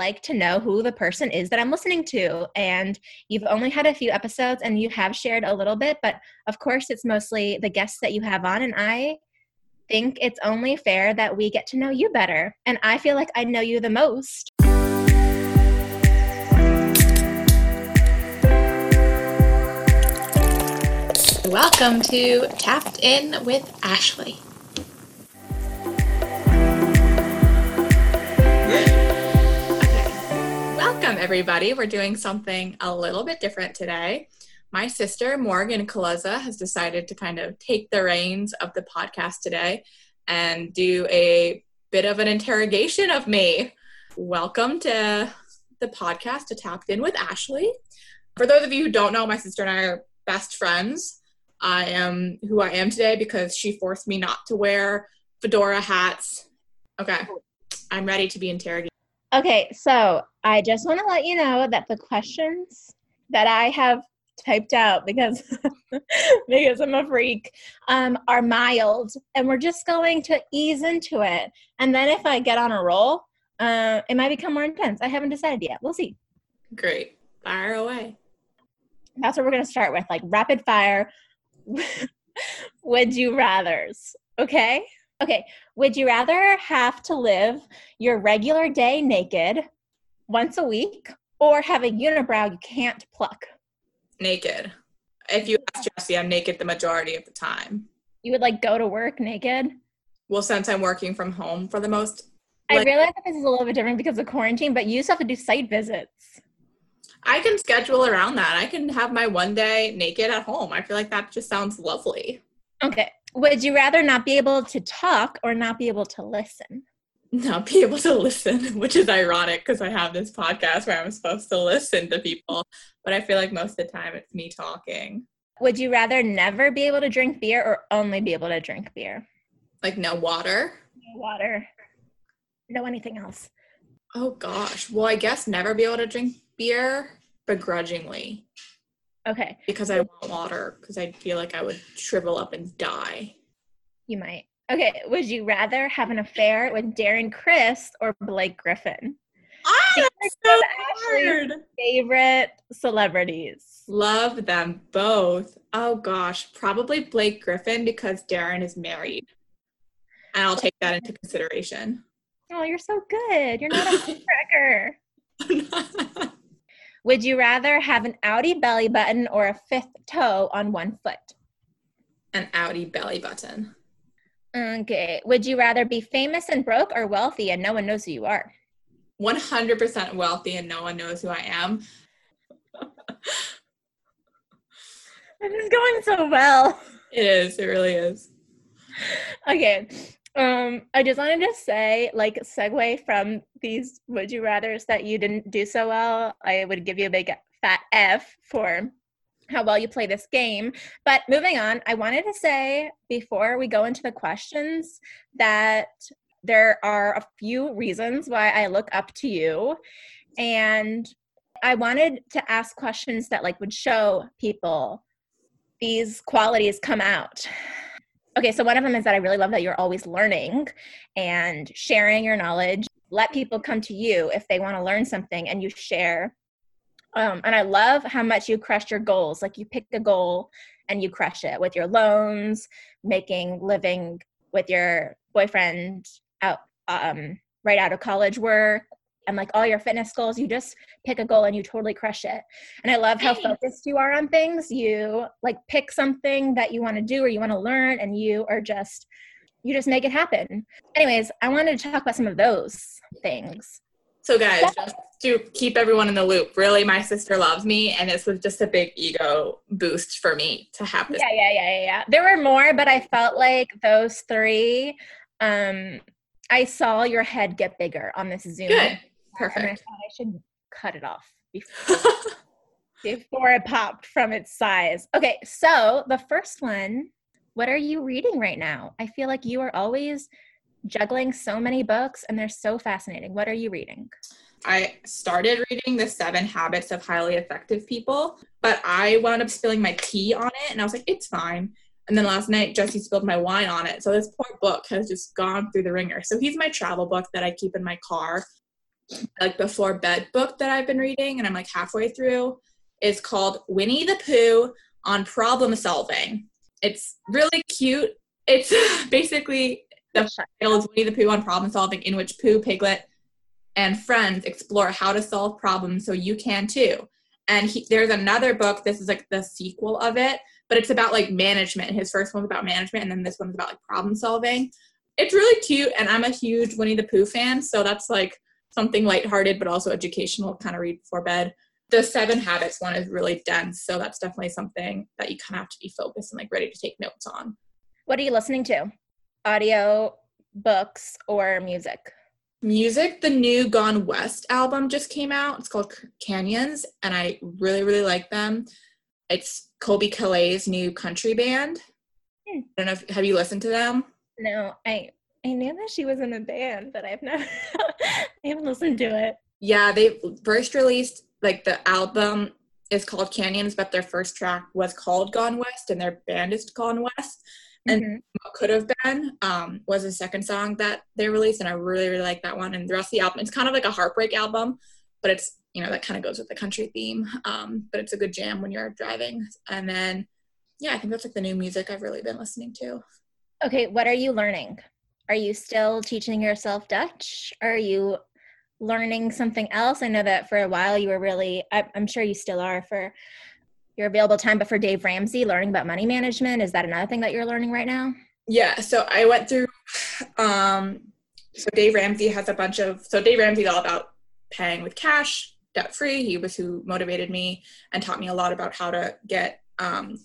like to know who the person is that I'm listening to. And you've only had a few episodes and you have shared a little bit, but of course, it's mostly the guests that you have on. And I think it's only fair that we get to know you better. And I feel like I know you the most. Welcome to Tapped In with Ashley. Welcome, everybody. We're doing something a little bit different today. My sister, Morgan Kulesza, has decided to kind of take the reins of the podcast today and do a bit of an interrogation of me. Welcome to the podcast to Tapped In with Ashley. For those of you who don't know, my sister and I are best friends. I am who I am today because she forced me not to wear fedora hats. Okay, I'm ready to be interrogated. Okay, so I just want to let you know that the questions that I have typed out because because I'm a freak um, are mild, and we're just going to ease into it. And then if I get on a roll, uh, it might become more intense. I haven't decided yet. We'll see. Great, fire away. That's what we're going to start with, like rapid fire would you rather's. Okay? Okay. Would you rather have to live your regular day naked once a week or have a unibrow you can't pluck? Naked. If you ask Jesse, I'm naked the majority of the time. You would like go to work naked? Well, since I'm working from home for the most. Like, I realize that this is a little bit different because of quarantine, but you still have to do site visits. I can schedule around that. I can have my one day naked at home. I feel like that just sounds lovely. Okay. Would you rather not be able to talk or not be able to listen? Not be able to listen, which is ironic because I have this podcast where I'm supposed to listen to people, but I feel like most of the time it's me talking. Would you rather never be able to drink beer or only be able to drink beer? Like no water? No water. No anything else. Oh gosh. Well, I guess never be able to drink beer begrudgingly. Okay. Because I want water because I feel like I would shrivel up and die. You might. Okay. Would you rather have an affair with Darren Criss or Blake Griffin? Ah, that's so hard. Favorite celebrities. Love them both. Oh gosh, probably Blake Griffin because Darren is married. And I'll take that into consideration. Oh, you're so good. You're not a cracker. Would you rather have an outie belly button or a fifth toe on one foot? An outie belly button. Okay. Would you rather be famous and broke or wealthy and no one knows who you are? 100% wealthy and no one knows who I am. this is going so well. It is. It really is. Okay. Um, I just wanted to say, like, segue from these would you rather's that you didn't do so well. I would give you a big fat F for how well you play this game. But moving on, I wanted to say before we go into the questions that there are a few reasons why I look up to you. And I wanted to ask questions that like would show people these qualities come out Okay, so one of them is that I really love that you're always learning and sharing your knowledge. Let people come to you if they want to learn something and you share. Um, and I love how much you crush your goals. Like you pick a goal and you crush it with your loans, making living with your boyfriend out um, right out of college work, and like all your fitness goals you just pick a goal and you totally crush it. And i love how focused you are on things. You like pick something that you want to do or you want to learn and you are just you just make it happen. Anyways i wanted to talk about some of those things. So guys just to keep everyone in the loop really my sister loves me and this was just a big ego boost for me to have this yeah yeah yeah yeah. There were more but i felt like those three um I saw your head get bigger on this Zoom. Good. Perfect. And I thought I should cut it off before, before it popped from its size. Okay, so the first one, what are you reading right now? I feel like you are always juggling so many books and they're so fascinating. What are you reading? I started reading The Seven Habits of Highly Effective People, but I wound up spilling my tea on it and I was like, it's fine. And then last night, Jesse spilled my wine on it. So this poor book has just gone through the ringer. So he's my travel book that I keep in my car like before bed book that I've been reading, and I'm like halfway through, is called Winnie the Pooh on Problem Solving. It's really cute. It's basically the title is Winnie the Pooh on Problem Solving, in which Pooh, Piglet, and friends explore how to solve problems so you can too. And he, there's another book. This is like the sequel of it, but it's about like management. His first one's about management, and then this one's about like problem solving. It's really cute, and I'm a huge Winnie the Pooh fan, so that's like something lighthearted but also educational kind of read before bed. The Seven Habits one is really dense, so that's definitely something that you kind of have to be focused and like ready to take notes on. What are you listening to? Audio, books, or music? Music, the new Gone West album just came out. It's called Canyons, and I really, really like them. It's Colbie Caillat's new country band. Hmm. I don't know if have you listened to them? No, I I knew that she was in a band, but I've never I haven't listened to it. Yeah, they first released like the album is called Canyons, but their first track was called Gone West, and their band is Gone West. And mm-hmm. what could have been um, was the second song that they released, and I really really like that one. And the rest of the album, it's kind of like a heartbreak album, but it's you know that kind of goes with the country theme. Um, but it's a good jam when you're driving. And then yeah, I think that's like the new music I've really been listening to. Okay, what are you learning? Are you still teaching yourself Dutch? Are you learning something else? I know that for a while you were really, I'm sure you still are for your available time, but for Dave Ramsey, learning about money management, is that another thing that you're learning right now? Yeah, so I went through, um, so Dave Ramsey has a bunch of, so Dave Ramsey is all about paying with cash, debt free. He was who motivated me and taught me a lot about how to get um,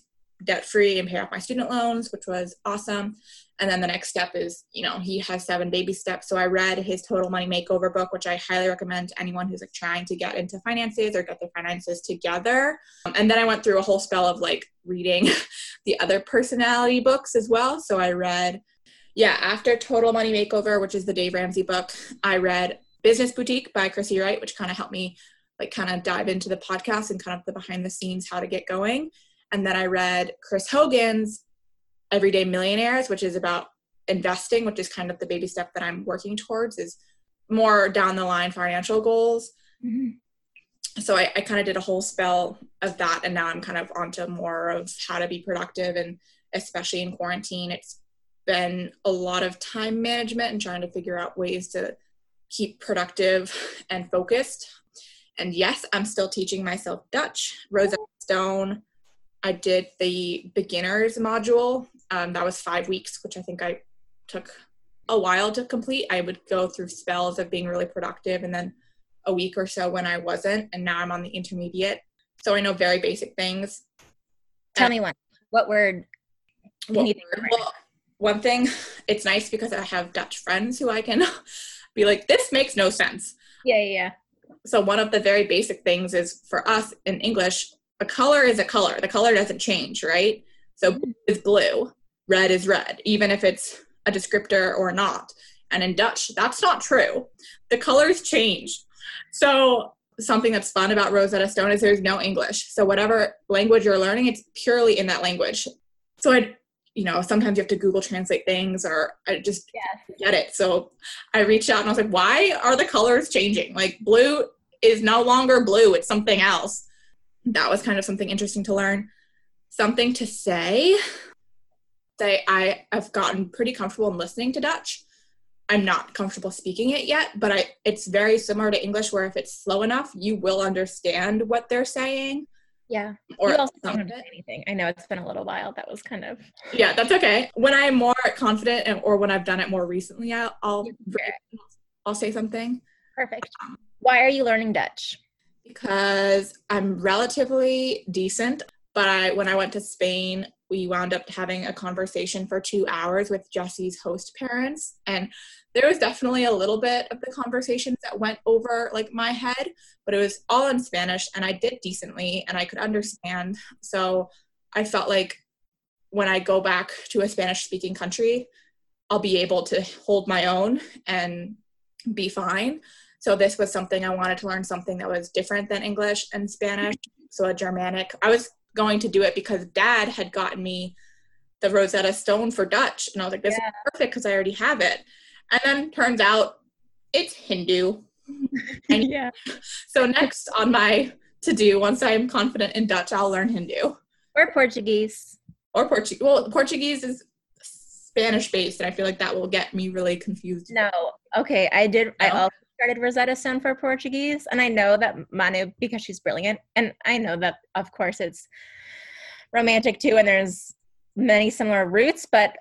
debt free and pay off my student loans, which was awesome. And then the next step is, you know, he has seven baby steps. So I read his Total Money Makeover book, which I highly recommend to anyone who's like trying to get into finances or get their finances together. Um, and then I went through a whole spell of like reading the other personality books as well. So I read, yeah, after Total Money Makeover, which is the Dave Ramsey book, I read Business Boutique by Christy Wright, which kind of helped me like kind of dive into the podcast and kind of the behind the scenes how to get going. And then I read Chris Hogan's Everyday Millionaires, which is about investing, which is kind of the baby step that I'm working towards, is more down the line financial goals. Mm-hmm. So I, I kind of did a whole spell of that, and now I'm kind of onto more of how to be productive, and especially in quarantine, it's been a lot of time management and trying to figure out ways to keep productive and focused. And yes, I'm still teaching myself Dutch. Rosetta Stone I did the beginners module. Um, that was five weeks, which I think I took a while to complete. I would go through spells of being really productive and then a week or so when I wasn't. And now I'm on the intermediate. So I know very basic things. Tell and me one. What word? What word? Well, one thing, it's nice because I have Dutch friends who I can be like, this makes no sense. Yeah, yeah. So one of the very basic things is for us in English, a color is a color. The color doesn't change, right? So mm. blue is blue, red is red, even if it's a descriptor or not. And in Dutch, that's not true. The colors change. So something that's fun about Rosetta Stone is there's no English. So whatever language you're learning, it's purely in that language. So I, you know, sometimes you have to Google translate things or I just yes. get it. So I reached out and I was like, why are the colors changing? Like blue is no longer blue, it's something else that was kind of something interesting to learn. Something to say. Say I have gotten pretty comfortable in listening to Dutch. I'm not comfortable speaking it yet, but I it's very similar to English where if it's slow enough, you will understand what they're saying. Yeah. Or you also don't anything. I know it's been a little while. That was kind of Yeah, that's okay. When I'm more confident and, or when I've done it more recently, I'll I'll, I'll say something. Perfect. Um, Why are you learning Dutch? because I'm relatively decent. But I, when I went to Spain, we wound up having a conversation for two hours with Jesse's host parents. And there was definitely a little bit of the conversations that went over like my head, but it was all in Spanish and I did decently and I could understand. So I felt like when I go back to a Spanish speaking country, I'll be able to hold my own and be fine. So this was something I wanted to learn something that was different than English and Spanish. So a Germanic. I was going to do it because dad had gotten me the Rosetta Stone for Dutch. And I was like, this yeah. is perfect because I already have it. And then turns out it's Hindu. and yeah. So next on my to do, once I'm confident in Dutch, I'll learn Hindu Or Portuguese. or Portuguese. Well, Portuguese is Spanish based, and I feel like that will get me really confused. No. Okay. I did. I also started Rosetta Stone for Portuguese, and I know that Manu because she's brilliant, and I know that of course it's romantic too, and there's many similar roots, but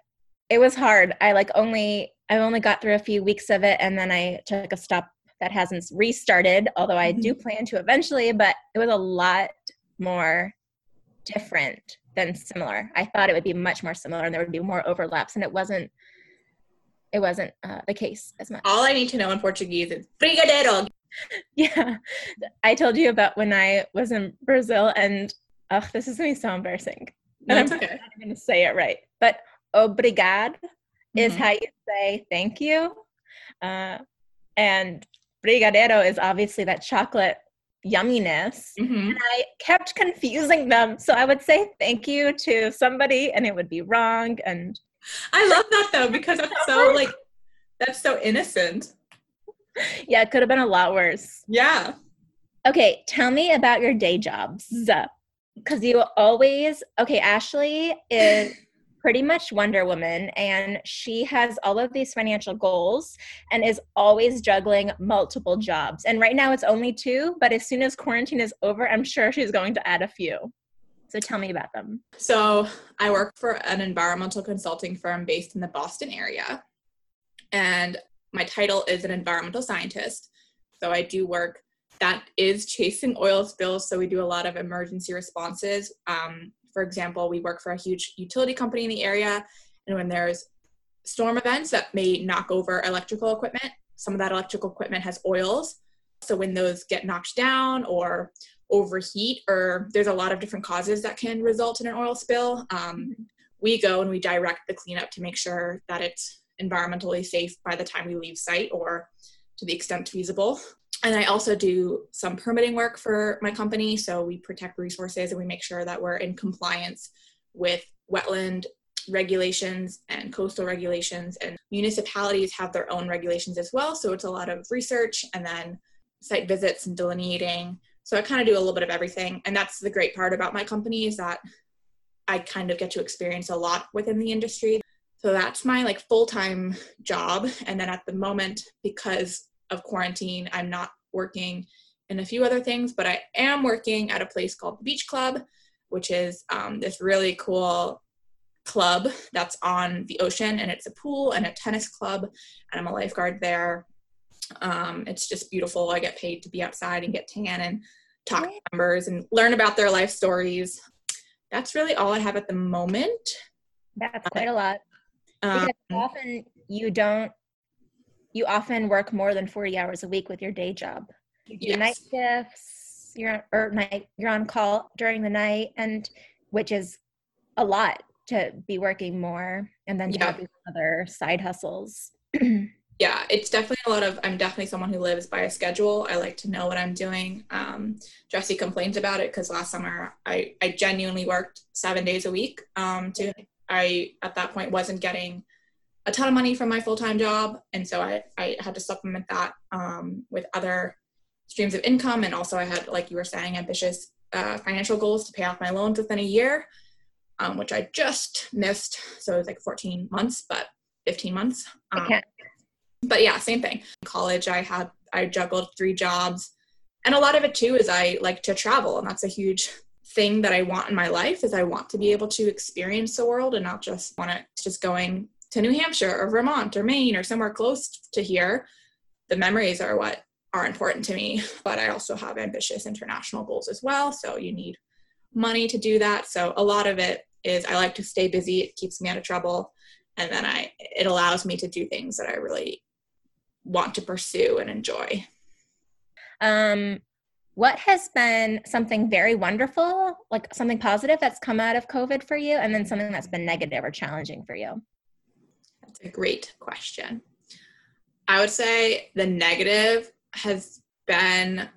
it was hard. I like only I only got through a few weeks of it, and then I took a stop that hasn't restarted. Although I do mm-hmm. plan to eventually, but it was a lot more different than similar. I thought it would be much more similar, and there would be more overlaps, and it wasn't. It wasn't uh, the case as much. All I need to know in Portuguese is brigadeiro. Yeah, I told you about when I was in Brazil, and ugh, this is gonna be so embarrassing. No, And I'm okay. not going to say it right, but obrigado is Mhm. how you say thank you, uh, and brigadeiro is obviously that chocolate yumminess. Mhm. I kept confusing them, so I would say thank you to somebody, and it would be wrong, and I love that though because it's so like that's so innocent. yeah, it could have been a lot worse. Yeah. Okay, tell me about your day jobs. Because you always, okay, Ashley is pretty much Wonder Woman and she has all of these financial goals and is always juggling multiple jobs. And right now it's only two, but as soon as quarantine is over, I'm sure she's going to add a few. So tell me about them. So I work for an environmental consulting firm based in the Boston area. And my title is an environmental scientist. So I do work that is chasing oil spills. So we do a lot of emergency responses. Um, for example, we work for a huge utility company in the area. And when there's storm events that may knock over electrical equipment, some of that electrical equipment has oils. So when those get knocked down or overheat or there's a lot of different causes that can result in an oil spill um, we go and we direct the cleanup to make sure that it's environmentally safe by the time we leave site or to the extent feasible. And i also do some permitting work for my company so we protect resources and we make sure that we're in compliance with wetland regulations and coastal regulations and municipalities have their own regulations as well so it's a lot of research and then site visits and delineating so I kind of do a little bit of everything. And that's the great part about my company is that I kind of get to experience a lot within the industry. So that's my like full-time job. And then at the moment, because of quarantine, I'm not working in a few other things, but I am working at a place called the Beach Club, which is um, this really cool club that's on the ocean and it's a pool and a tennis club and I'm a lifeguard there um, it's just beautiful. I get paid to be outside and get tan and talk to members and learn about their life stories. That's really all I have at the moment. That's quite a lot. Um, Because often you don't, you often work more than 40 hours a week with your day job. You do yes. night shifts, you're or night you're on call during the night and which is a lot to be working more and then to Yeah. other side hustles. yeah, it's definitely a lot of. I'm definitely someone who lives by a schedule. I like to know what I'm doing. Um, Jesse complains about it because last summer I I genuinely worked seven days a week. Um, to I at that point wasn't getting a ton of money from my full time job, and so I I had to supplement that um, with other streams of income, and also I had like you were saying ambitious uh, financial goals to pay off my loans within a year, um, which I just missed. So it was like 14 months, but 15 months. I Um, can't but yeah same thing. In college i had i juggled three jobs and a lot of it too is i like to travel and that's a huge thing that i want in my life is i want to be able to experience the world and not just want it just going to new hampshire or vermont or maine or somewhere close to here. The memories are what are important to me but i also have ambitious international goals as well so you need money to do that. So a lot of it is i like to stay busy it keeps me out of trouble and then i it allows me to do things that i really want to pursue and enjoy. Um, what has been something very wonderful, like something positive that's come out of COVID for you, and then something that's been negative or challenging for you? That's a great question. I would say the negative has been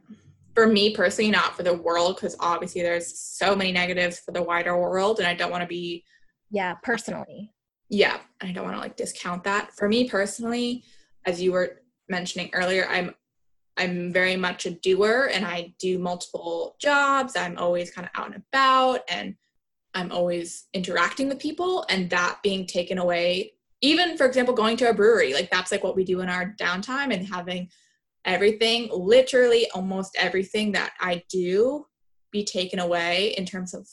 for me personally, not for the world, because obviously there's so many negatives for the wider world, and I don't want to be, Yeah, personally. yeah, I don't want to like discount that. For me personally, as you were mentioning earlier, I'm I'm very much a doer and I do multiple jobs. I'm always kind of out and about and I'm always interacting with people and that being taken away even for example going to a brewery like that's like what we do in our downtime and having everything literally almost everything that I do be taken away in terms of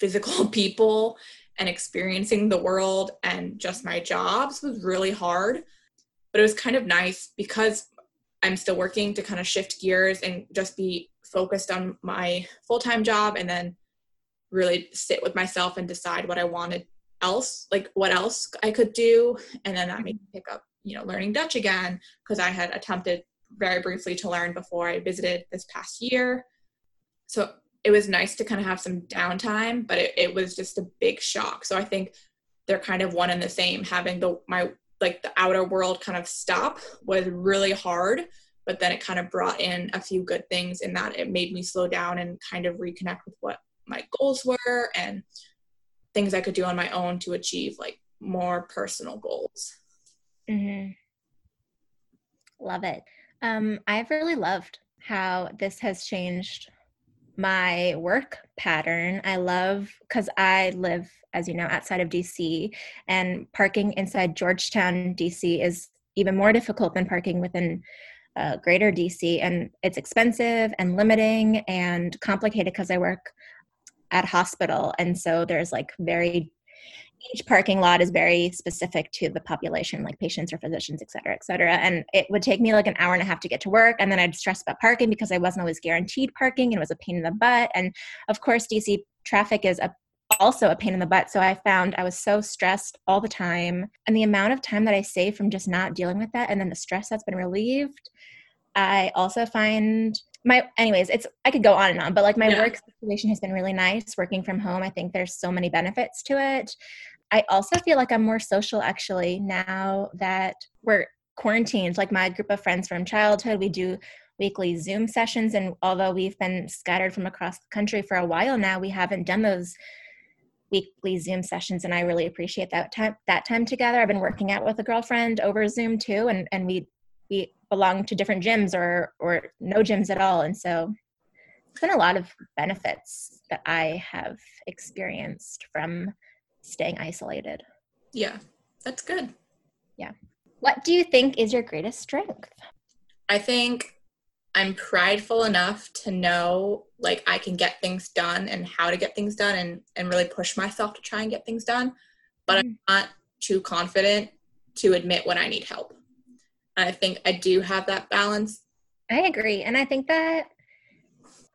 physical people and experiencing the world and just my jobs was really hard but it was kind of nice because I'm still working to kind of shift gears and just be focused on my full-time job and then really sit with myself and decide what I wanted else, like what else I could do. And then that made me pick up, you know, learning Dutch again because I had attempted very briefly to learn before I visited this past year. So it was nice to kind of have some downtime, but it, it was just a big shock. So I think they're kind of one and the same. Having the my like the outer world kind of stop was really hard but then it kind of brought in a few good things in that it made me slow down and kind of reconnect with what my goals were and things i could do on my own to achieve like more personal goals mm-hmm. love it um, i've really loved how this has changed my work pattern. I love because I live, as you know, outside of DC, and parking inside Georgetown, DC is even more difficult than parking within uh, greater DC. And it's expensive and limiting and complicated because I work at hospital. And so there's like very each parking lot is very specific to the population, like patients or physicians, et cetera, et cetera. And it would take me like an hour and a half to get to work. And then I'd stress about parking because I wasn't always guaranteed parking and it was a pain in the butt. And of course, DC traffic is a, also a pain in the butt. So I found I was so stressed all the time. And the amount of time that I save from just not dealing with that and then the stress that's been relieved, I also find my anyways it's i could go on and on but like my yeah. work situation has been really nice working from home i think there's so many benefits to it I also feel like I'm more social actually now that we're quarantined. Like my group of friends from childhood, we do weekly Zoom sessions. And although we've been scattered from across the country for a while now, we haven't done those weekly Zoom sessions. And I really appreciate that time that time together. I've been working out with a girlfriend over Zoom too, and, and we we belong to different gyms or or no gyms at all. And so it's been a lot of benefits that I have experienced from staying isolated. Yeah, that's good. Yeah. What do you think is your greatest strength? I think I'm prideful enough to know like I can get things done and how to get things done and and really push myself to try and get things done, but mm-hmm. I'm not too confident to admit when I need help. I think I do have that balance. I agree. And I think that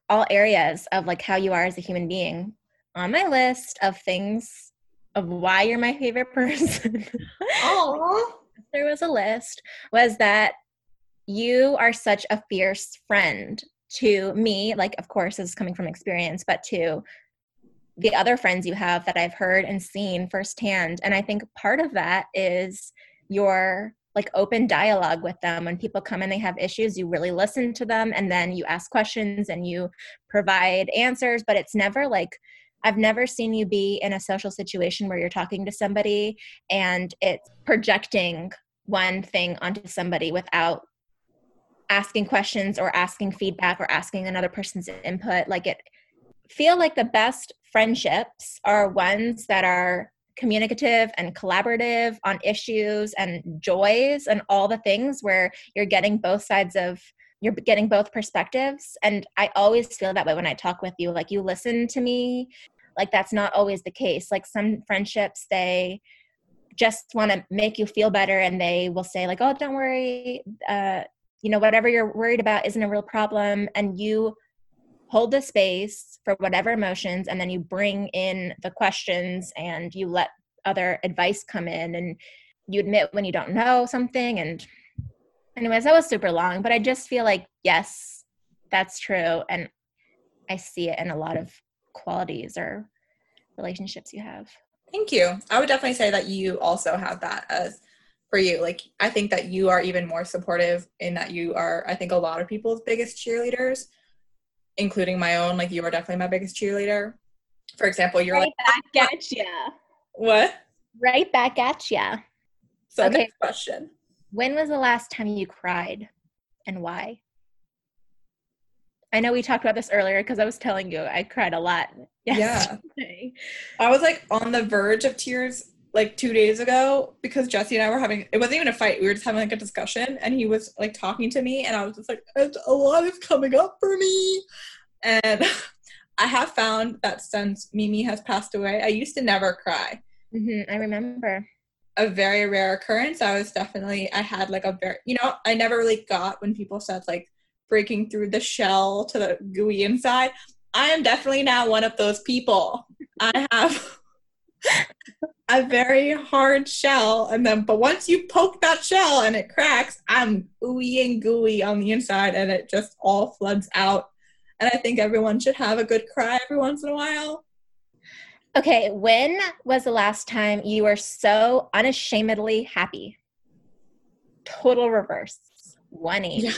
all areas of like how you are as a human being on my list of things of why you're my favorite person. Oh, there was a list was that you are such a fierce friend to me, like of course this is coming from experience, but to the other friends you have that I've heard and seen firsthand. And I think part of that is your like open dialogue with them when people come and they have issues you really listen to them and then you ask questions and you provide answers but it's never like I've never seen you be in a social situation where you're talking to somebody and it's projecting one thing onto somebody without asking questions or asking feedback or asking another person's input. Like it feel like the best friendships are ones that are communicative and collaborative on issues and joys and all the things where you're getting both sides of you're getting both perspectives. And i always feel that way when i talk with you like you listen to me like that's not always the case. Like some friendships they just want to make you feel better and they will say like oh don't worry uh, you know whatever you're worried about isn't a real problem. And you hold the space for whatever emotions and then you bring in the questions and you let other advice come in and you admit when you don't know something and anyways that was super long but i just feel like yes that's true and i see it in a lot of qualities or relationships you have. Thank you. I would definitely say that you also have that as for you. Like I think that you are even more supportive in that you are I think a lot of people's biggest cheerleaders, including my own. Like you are definitely my biggest cheerleader. For example, you're right like back at ya. What? Right back at ya. So okay. next question. When was the last time you cried and why? I know we talked about this earlier because I was telling you I cried a lot. Yeah. I was like on the verge of tears like two days ago because Jesse and I were having it wasn't even a fight. We were just having like a discussion and he was like talking to me and I was just like, a lot is coming up for me. And I have found that since Mimi has passed away, I used to never cry. Mm-hmm, I remember. A very rare occurrence. I was definitely I had like a very you know, I never really got when people said like breaking through the shell to the gooey inside. I am definitely now one of those people. I have a very hard shell and then but once you poke that shell and it cracks i'm ooey and gooey on the inside and it just all floods out. And i think everyone should have a good cry every once in a while. Okay when was the last time you were so unashamedly happy? Total reverse. 180 yeah.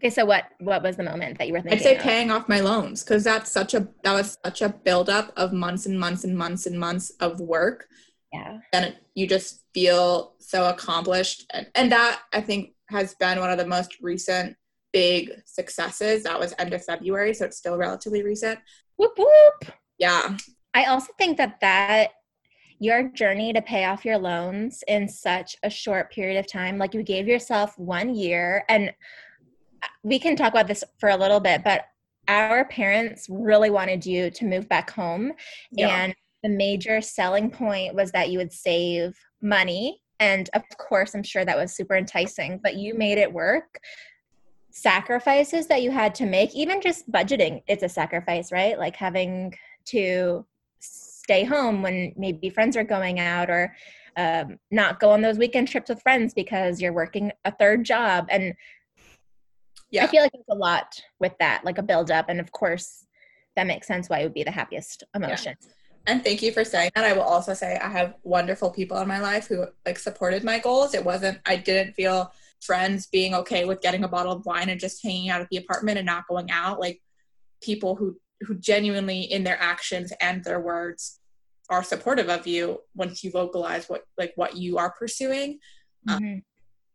Okay, so what what was the moment that you were thinking? About? I'd say of? paying off my loans because that's such a that was such a buildup of months and months and months and months of work. Yeah. And it, you just feel so accomplished, and, and that I think has been one of the most recent big successes. That was end of February, so it's still relatively recent. Whoop whoop. Yeah. I also think that that your journey to pay off your loans in such a short period of time, like you gave yourself one year and we can talk about this for a little bit, but our parents really wanted you to move back home. Yeah. And the major selling point was that you would save money. And of course, I'm sure that was super enticing, but you made it work. Sacrifices that you had to make, even just budgeting, it's a sacrifice, right? Like having to stay home when maybe friends are going out or um, not go on those weekend trips with friends because you're working a third job. And yeah. I feel like it's a lot with that, like a build up. And of course, that makes sense why it would be the happiest emotion. Yeah. And thank you for saying that. I will also say I have wonderful people in my life who like supported my goals. It wasn't, I didn't feel friends being okay with getting a bottle of wine and just hanging out at the apartment and not going out. Like people who, who genuinely in their actions and their words are supportive of you once you vocalize what like what you are pursuing. Um, mm-hmm. Um,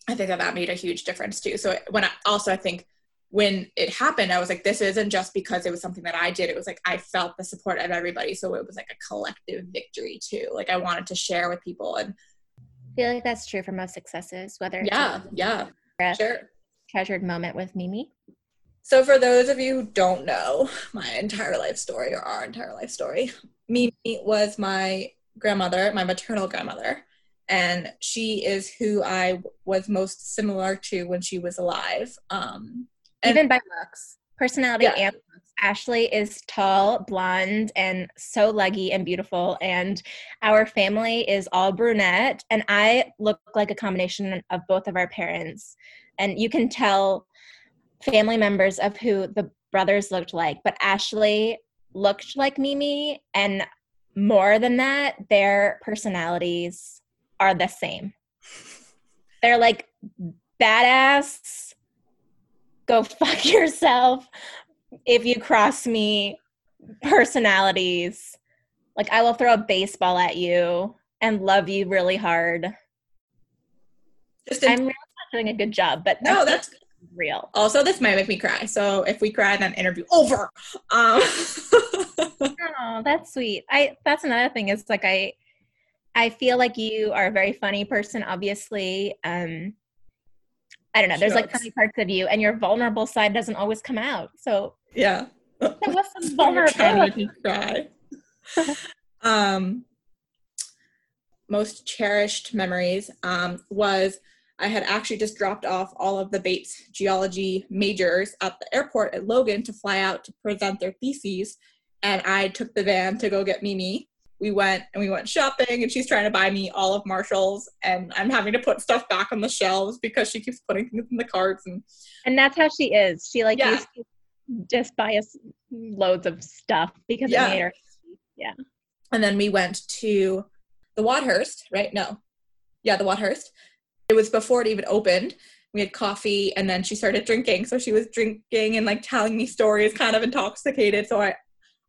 I think that that made a huge difference too. So when I also I think when it happened, I was like, this isn't just because it was something that I did. It was like I felt the support of everybody. So it was like a collective victory too. Like I wanted to share with people and I feel like that's true for most successes, whether yeah, yeah, sure. Treasured moment with Mimi. So for those of you who don't know my entire life story or our entire life story, Mimi was my grandmother, my maternal grandmother and she is who I was most similar to when she was alive. Um, and, Even by looks, personality, yeah. and looks. Ashley is tall, blonde, and so leggy and beautiful. And our family is all brunette, and I look like a combination of both of our parents. And you can tell family members of who the brothers looked like, but Ashley looked like Mimi, and more than that, their personalities are the same. They're like badass, go fuck yourself if you cross me personalities. Like I will throw a baseball at you and love you really hard. Just in- I'm really not doing a good job, but no, that's real. Also, this might make me cry. So if we cry, then interview over. Um. oh, that's sweet. I that's another thing is like I I feel like you are a very funny person, obviously. Um, I don't know. There's like funny parts of you, and your vulnerable side doesn't always come out. So yeah, was some vulnerability. cry. um, most cherished memories um, was I had actually just dropped off all of the Bates geology majors at the airport at Logan to fly out to present their theses, and I took the van to go get Mimi we went and we went shopping and she's trying to buy me all of Marshall's and I'm having to put stuff back on the shelves because she keeps putting things in the carts and and that's how she is. She like yeah. used to just buy us loads of stuff because yeah. it made her yeah. And then we went to the Wadhurst, right? No. Yeah, the Wadhurst. It was before it even opened. We had coffee and then she started drinking. So she was drinking and like telling me stories, kind of intoxicated. So I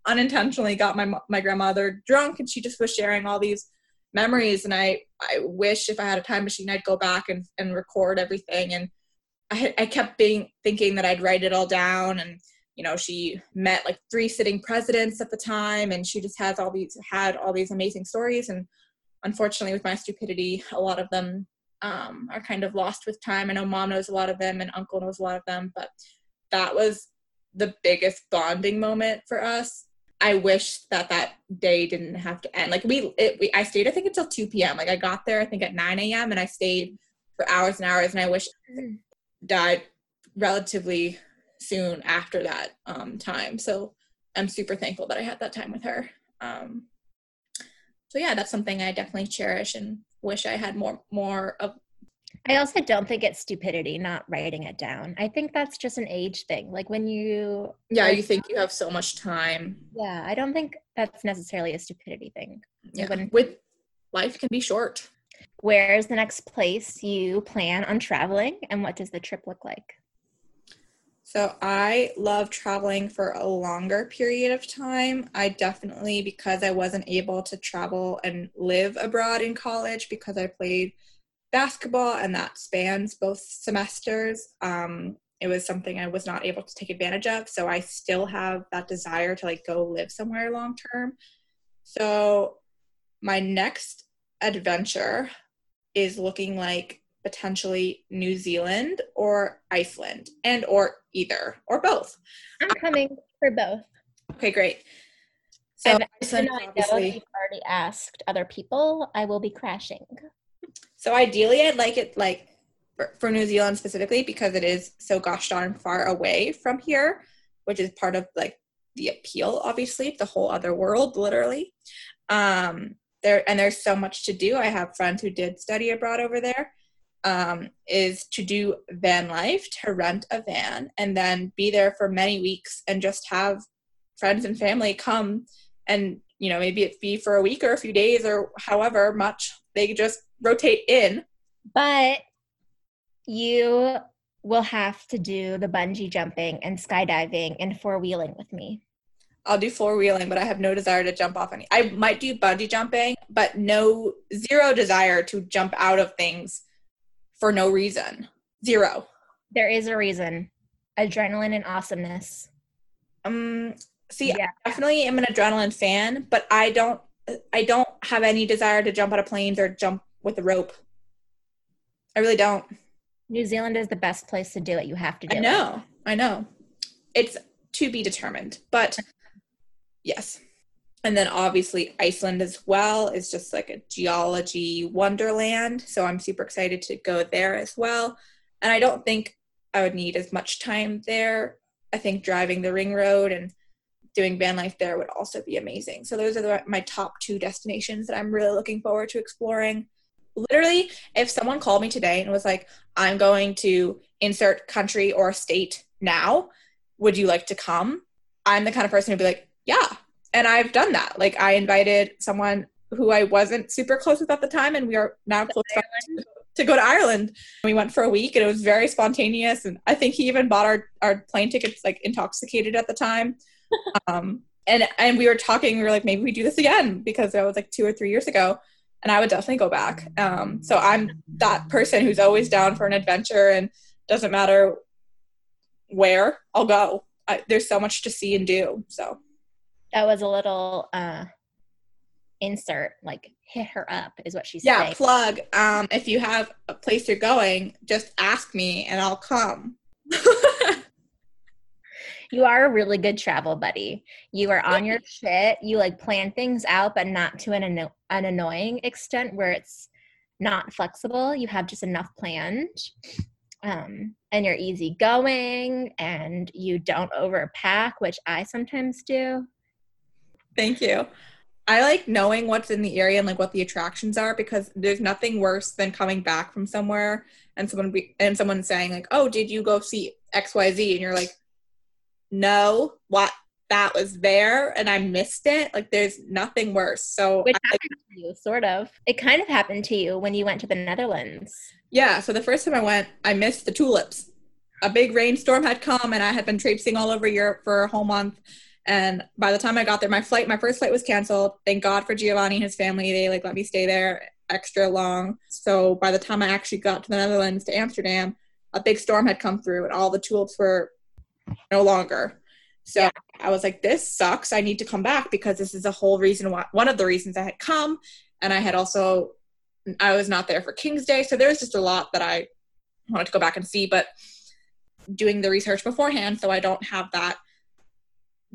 unintentionally got my my grandmother drunk and she just was sharing all these memories and I I wish if I had a time machine I'd go back and, and record everything. And I, I kept being thinking that I'd write it all down and you know she met like three sitting presidents at the time and she just has all these had all these amazing stories. And unfortunately with my stupidity a lot of them um, are kind of lost with time. I know mom knows a lot of them and uncle knows a lot of them but that was the biggest bonding moment for us i wish that that day didn't have to end like we, it, we i stayed i think until 2 p.m like i got there i think at 9 a.m and i stayed for hours and hours and i wish mm. died relatively soon after that um, time. So I'm super thankful that I had that time with her. Um, so yeah, that's something I definitely cherish and wish I had more more of. I also don't think it's stupidity not writing it down. I think that's just an age thing. Like when you Yeah, you think you have so much time. Yeah, I don't think that's necessarily a stupidity thing. Yeah. When, with life can be short. Where is the next place you plan on traveling and what does the trip look like? So I love traveling for a longer period of time. I definitely, because I wasn't able to travel and live abroad in college because I played basketball and that spans both semesters, um, it was something I was not able to take advantage of. So I still have that desire to like go live somewhere long term. So my next adventure is looking like potentially New Zealand or Iceland and or either or both. I'm coming for both. Okay, great. So and Iceland, obviously, you've already asked other people. I will be crashing. So ideally, I'd like it like for, New Zealand specifically because it is so gosh darn far away from here, which is part of like the appeal. Obviously, the whole other world, literally. Um, there and there's so much to do. I have friends who did study abroad over there um, is to do van life, to rent a van, and then be there for many weeks and just have friends and family come and you know maybe it be for a week or a few days or however much they just rotate in but you will have to do the bungee jumping and skydiving and four wheeling with me I'll do four wheeling, but I have no desire to jump off any. I might do bungee jumping, but no zero desire to jump out of things for no reason. Zero. There is a reason. Adrenaline and awesomeness. Um see yeah. I definitely am an adrenaline fan, but I don't I don't have any desire to jump out of planes or jump with a rope. I really don't. New Zealand is the best place to do it. You have to do I know. It. I know. It's to be determined. But yes and then obviously Iceland as well is just like a geology wonderland. So I'm super excited to go there as well. And I don't think I would need as much time there. I think driving the ring road and doing van life there would also be amazing. So those are the, my top two destinations that I'm really looking forward to exploring. Literally, if someone called me today and was like, I'm going to insert country or state now, would you like to come? I'm the kind of person who'd be like, yeah, and I've done that. Like I invited someone who I wasn't super close with at the time, and we are now close to, to go to Ireland. We went for a week, and it was very spontaneous. And I think he even bought our our plane tickets like intoxicated at the time. um, and and we were talking. We were like, maybe we do this again because that was like two or three years ago, and I would definitely go back. Um, so I'm that person who's always down for an adventure, and doesn't matter where I'll go. I, there's so much to see and do. So that was a little uh insert like hit her up is what she said yeah plug um if you have a place you're going just ask me and i'll come you are a really good travel buddy. You are on your shit. You like plan things out but not to an, anno- an annoying extent where it's not flexible. You have just enough planned um, and you're easygoing and you don't overpack which i sometimes do. Thank you. I like knowing what's in the area and like what the attractions are because there's nothing worse than coming back from somewhere and someone be, and someone saying like, "Oh, did you go see XYZ?" and you're like, "No, what? That was there and I missed it." Like there's nothing worse. So Which I, happened to you sort of. It kind of happened to you when you went to the Netherlands. Yeah, so the first time I went, I missed the tulips. A big rainstorm had come and I had been traipsing all over Europe for a whole month and by the time I got there, my flight, my first flight was canceled. Thank God for Giovanni and his family. They like let me stay there extra long. So by the time I actually got to the Netherlands to Amsterdam, a big storm had come through and all the tulips were no longer. So Yeah. I was like, this sucks. I need to come back because this is a whole reason why one of the reasons I had come. And I had also I was not there for King's Day. So there was just a lot that I wanted to go back and see, but doing the research beforehand so I don't have that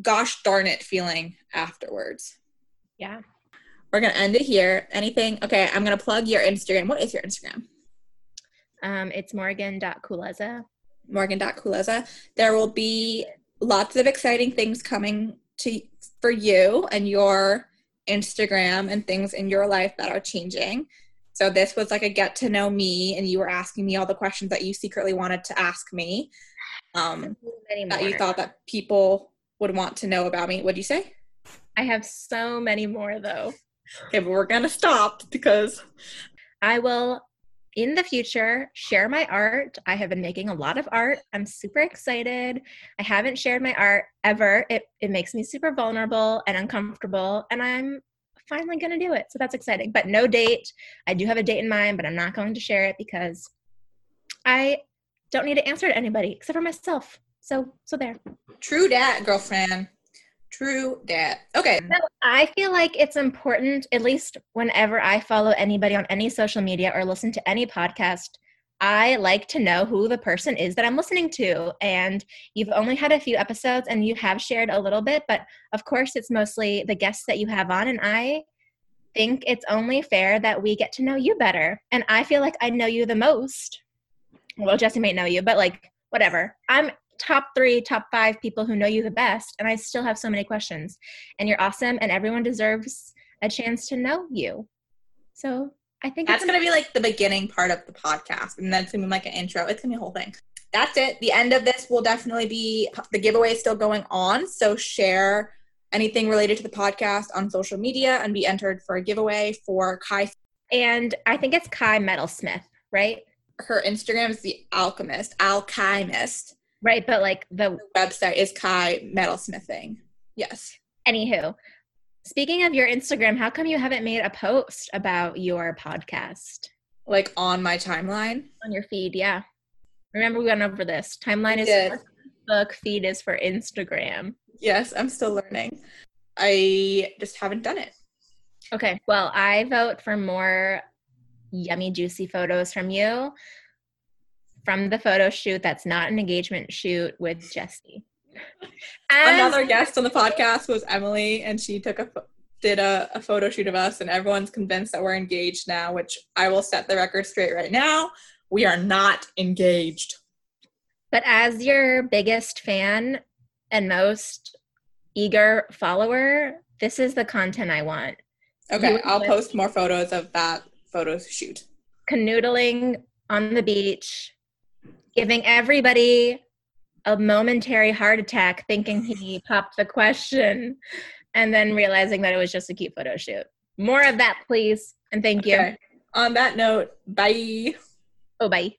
gosh darn it feeling afterwards. Yeah. We're gonna end it here. Anything? Okay, I'm gonna plug your Instagram. What is your Instagram? Um, it's morgan.kulesza. Morgan.kulesza. There will be lots of exciting things coming to for you and your Instagram and things in your life that are changing. So this was like a get to know me, and you were asking me all the questions that you secretly wanted to ask me. Um, that you thought that people would want to know about me. What do you say? I have so many more though. Okay, but we're gonna stop because I will in the future share my art. I have been making a lot of art. I'm super excited. I haven't shared my art ever. It it makes me super vulnerable and uncomfortable and I'm finally going to do it. So that's exciting. But no date. I do have a date in mind, but I'm not going to share it because I don't need to answer to anybody except for myself. So so there. true dat, girlfriend. True that. Okay. No, I feel like it's important, at least whenever I follow anybody on any social media or listen to any podcast, I like to know who the person is that I'm listening to. And you've only had a few episodes and you have shared a little bit, but of course, it's mostly the guests that you have on. And I think it's only fair that we get to know you better. And I feel like I know you the most. Well, Jesse might know you, but like, whatever. I'm top three, top five people who know you the best, and I still have so many questions. And you're awesome, and everyone deserves a chance to know you. So I think That's gonna be like the beginning part of the podcast, and then it's gonna be like an intro. It's gonna be a whole thing. That's it. The end of this will definitely be the giveaway is still going on. So share anything related to the podcast on social media and be entered for a giveaway for Kai. and I think it's Kai Metalsmith, right? Her Instagram is the Alchemist, Alchemist. Right, but like the The website is Kai Metalsmithing. Yes. anywho. Speaking of your Instagram, how come you haven't made a post about your podcast Like on my timeline. on your feed? Yeah. Remember we went over this. Timeline We is did. for Facebook, feed is for Instagram. Yes, I'm still learning. I just haven't done it. Okay, well, I vote for more yummy, juicy photos from you from the photo shoot that's not an engagement shoot with Jesse. Another guest on the podcast was Emily, and she took a did a, a photo shoot of us, and everyone's convinced that we're engaged now. Which I will set the record straight right now: we are not engaged. but as your biggest fan and most eager follower, this is the content I want. Okay, You- I'll post more photos of that photo shoot. Canoodling on the beach, giving everybody a momentary heart attack thinking he popped the question and then realizing that it was just a cute photo shoot. More of that, please. And thank you. On that note, bye. Oh, bye.